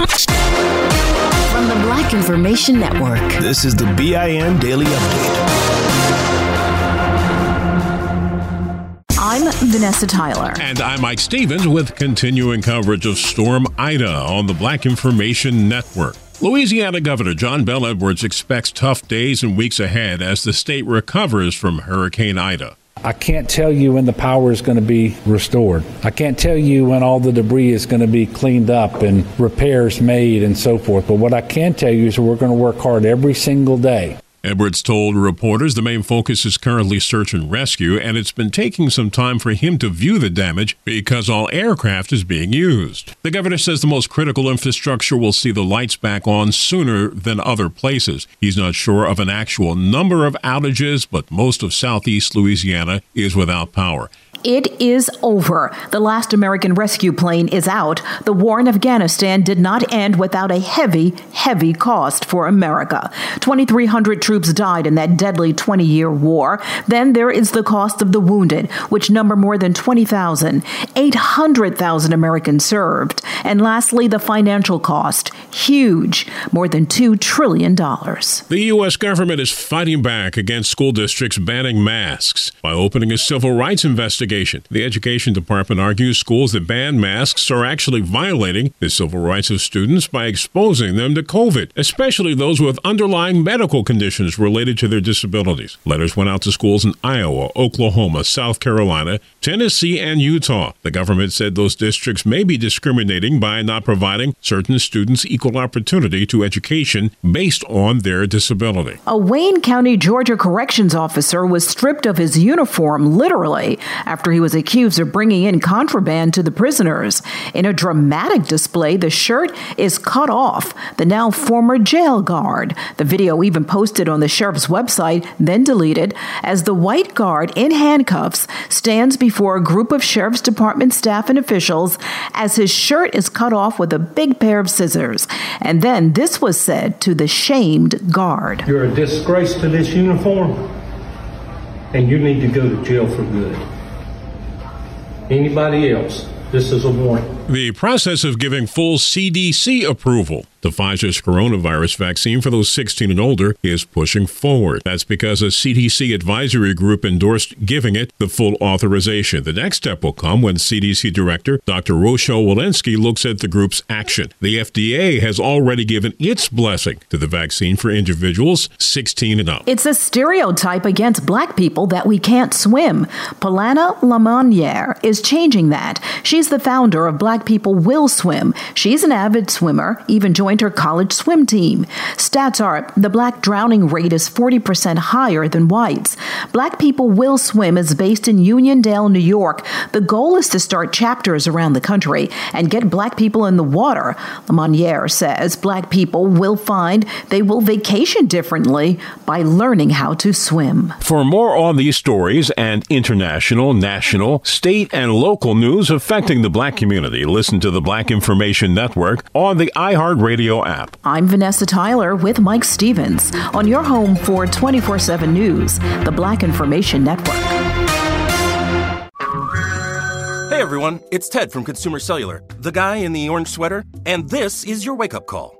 From the Black Information Network, this is the BIN Daily Update. I'm Vanessa Tyler. And I'm Mike Stevens with continuing coverage of Storm Ida on the Black Information Network. Louisiana Governor John Bel Edwards expects tough days and weeks ahead as the state recovers from Hurricane Ida. I can't tell you when the power is going to be restored. I can't tell you when all the debris is going to be cleaned up and repairs made and so forth. But what I can tell you is we're going to work hard every single day Edwards told reporters the main focus is currently search and rescue, and it's been taking some time for him to view the damage because all aircraft is being used. The governor says the most critical infrastructure will see the lights back on sooner than other places. He's not sure of an actual number of outages, but most of southeast Louisiana is without power. It is over. The last American rescue plane is out. The war in Afghanistan did not end without a heavy, heavy cost for America. 2,300 troops died in that deadly 20 year war. Then there is the cost of the wounded, which number more than 20,000. 800,000 Americans served. And lastly, the financial cost. Huge. More than $2 trillion. The U.S. government is fighting back against school districts banning masks by opening a civil rights investigation. The Education Department argues schools that ban masks are actually violating the civil rights of students by exposing them to COVID, especially those with underlying medical conditions related to their disabilities. Letters went out to schools in Iowa, Oklahoma, South Carolina, Tennessee, and Utah. The government said those districts may be discriminating by not providing certain students equal opportunity to education based on their disability. A Wayne County, Georgia corrections officer was stripped of his uniform literally after he was accused of bringing in contraband to the prisoners. In a dramatic display, the shirt is cut off, the now former jail guard. The video even posted on the sheriff's website, then deleted, as the white guard in handcuffs stands before a group of sheriff's department staff and officials as his shirt is cut off with a big pair of scissors. And then this was said to the shamed guard You're a disgrace to this uniform, and you need to go to jail for good anybody else. This is a warning. The process of giving full CDC approval the Pfizer's coronavirus vaccine for those 16 and older is pushing forward. That's because a CDC advisory group endorsed giving it the full authorization. The next step will come when CDC Director Dr. Rochelle Walensky looks at the group's action. The FDA has already given its blessing to the vaccine for individuals 16 and up. It's a stereotype against black people that we can't swim. Paulana Lamonier is changing that. She's the founder of Black People Will Swim. She's an avid swimmer, even joined her college swim team. Stats are the black drowning rate is 40% higher than whites. Black People Will Swim is based in Uniondale, New York. The goal is to start chapters around the country and get black people in the water. Lamonier says black people will find they will vacation differently by learning how to swim. For more on these stories and international, national, state, and local news affecting the black community, listen to the Black Information Network on the iHeartRadio radio app. I'm Vanessa Tyler with Mike Stevens on your home for 24 7 news, the Black Information Network. Hey everyone, it's Ted from Consumer Cellular, the guy in the orange sweater, and this is your wake up call.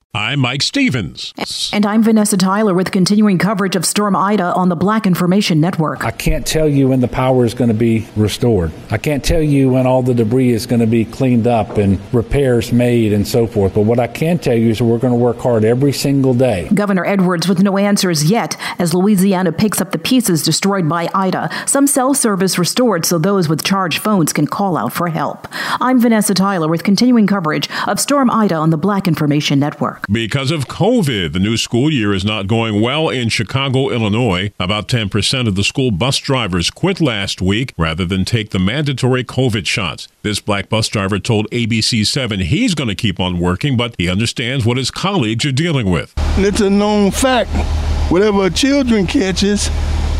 I'm Mike Stevens. And I'm Vanessa Tyler with continuing coverage of Storm Ida on the Black Information Network. I can't tell you when the power is going to be restored. I can't tell you when all the debris is going to be cleaned up and repairs made and so forth. But what I can tell you is we're going to work hard every single day. Governor Edwards with no answers yet as Louisiana picks up the pieces destroyed by Ida. Some cell service restored so those with charged phones can call out for help. I'm Vanessa Tyler with continuing coverage of Storm Ida on the Black Information Network. Because of COVID, the new school year is not going well in Chicago, Illinois. About 10% of the school bus drivers quit last week rather than take the mandatory COVID shots. This black bus driver told ABC7 he's going to keep on working, but he understands what his colleagues are dealing with. It's a known fact. Whatever a children catches,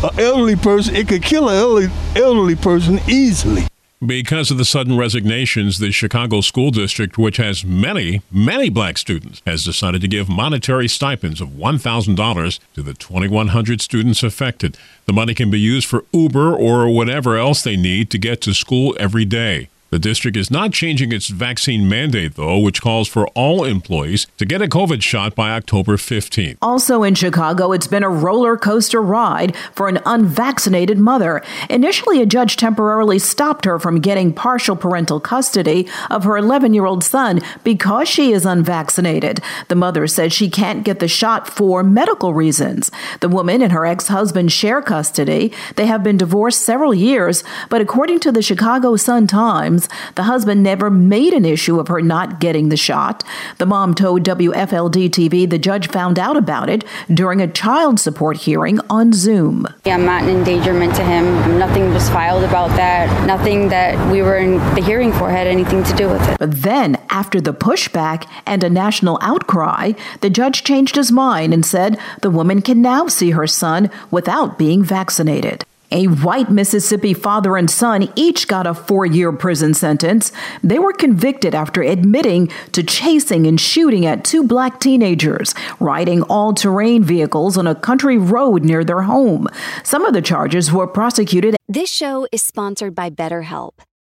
an elderly person, it could kill an elderly, elderly person easily. Because of the sudden resignations, the Chicago School District, which has many, many black students, has decided to give monetary stipends of $1,000 to the 2,100 students affected. The money can be used for Uber or whatever else they need to get to school every day. The district is not changing its vaccine mandate, though, which calls for all employees to get a COVID shot by October 15th. Also in Chicago, it's been a roller coaster ride for an unvaccinated mother. Initially, a judge temporarily stopped her from getting partial parental custody of her 11 year old son because she is unvaccinated. The mother says she can't get the shot for medical reasons. The woman and her ex husband share custody. They have been divorced several years, but according to the Chicago Sun Times, the husband never made an issue of her not getting the shot. The mom told WFLD TV the judge found out about it during a child support hearing on Zoom. Yeah, I'm not an endangerment to him. Nothing was filed about that. Nothing that we were in the hearing for had anything to do with it. But then, after the pushback and a national outcry, the judge changed his mind and said the woman can now see her son without being vaccinated. A white Mississippi father and son each got a four year prison sentence. They were convicted after admitting to chasing and shooting at two black teenagers riding all terrain vehicles on a country road near their home. Some of the charges were prosecuted. This show is sponsored by BetterHelp.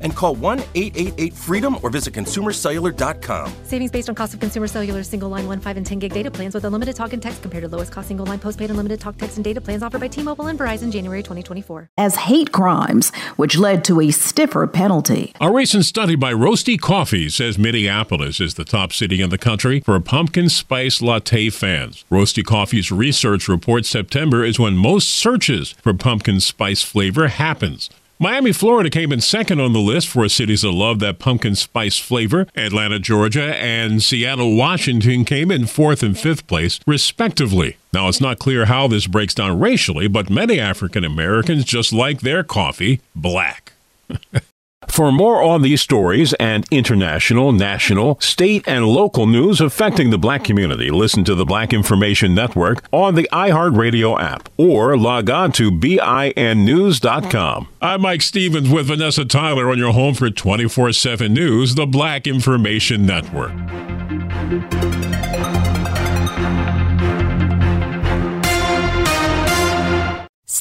And call 1 888 freedom or visit consumercellular.com. Savings based on cost of consumer cellular single line 1, 5, and 10 gig data plans with unlimited talk and text compared to lowest cost single line postpaid unlimited talk, text, and data plans offered by T Mobile and Verizon January 2024. As hate crimes, which led to a stiffer penalty. A recent study by Roasty Coffee says Minneapolis is the top city in the country for pumpkin spice latte fans. Roasty Coffee's research reports September is when most searches for pumpkin spice flavor happens. Miami, Florida came in second on the list for cities that love that pumpkin spice flavor. Atlanta, Georgia, and Seattle, Washington came in fourth and fifth place, respectively. Now, it's not clear how this breaks down racially, but many African Americans just like their coffee black. For more on these stories and international, national, state, and local news affecting the black community, listen to the Black Information Network on the iHeartRadio app or log on to BINnews.com. I'm Mike Stevens with Vanessa Tyler on your home for 24 7 news, the Black Information Network.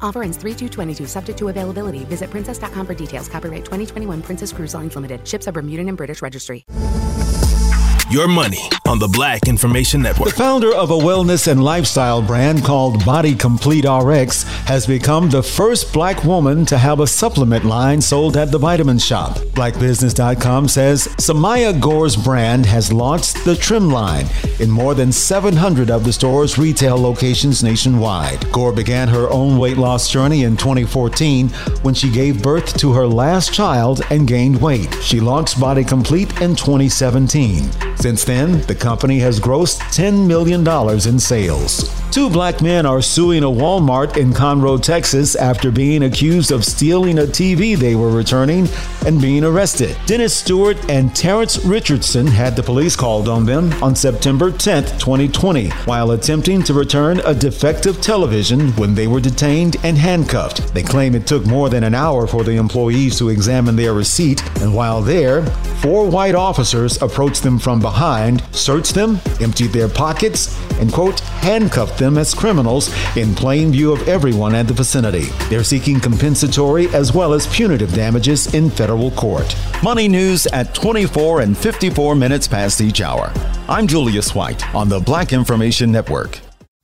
Offer ends 3 2 subject to availability. Visit princess.com for details. Copyright 2021 Princess Cruise Lines Limited. Ships are Bermudan and British Registry. Your money on the Black Information Network. The founder of a wellness and lifestyle brand called Body Complete RX has become the first black woman to have a supplement line sold at the vitamin shop. Blackbusiness.com says Samaya Gore's brand has launched the Trim line in more than 700 of the store's retail locations nationwide. Gore began her own weight loss journey in 2014 when she gave birth to her last child and gained weight. She launched Body Complete in 2017. Since then, the company has grossed $10 million in sales. Two black men are suing a Walmart in Conroe, Texas after being accused of stealing a TV they were returning and being arrested. Dennis Stewart and Terrence Richardson had the police called on them on September 10, 2020, while attempting to return a defective television when they were detained and handcuffed. They claim it took more than an hour for the employees to examine their receipt, and while there, four white officers approached them from behind, searched them, emptied their pockets, and, quote, handcuffed them as criminals in plain view of everyone at the vicinity. They're seeking compensatory as well as punitive damages in federal court. Money news at 24 and 54 minutes past each hour. I'm Julius White on the Black Information Network.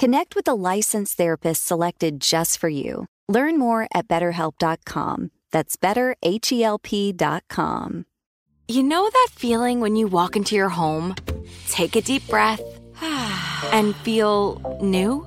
Connect with a licensed therapist selected just for you. Learn more at betterhelp.com. That's betterhelp.com. You know that feeling when you walk into your home, take a deep breath, and feel new?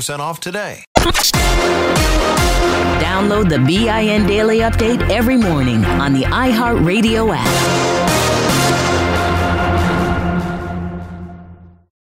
off today. Download the BIN Daily Update every morning on the iHeartRadio app.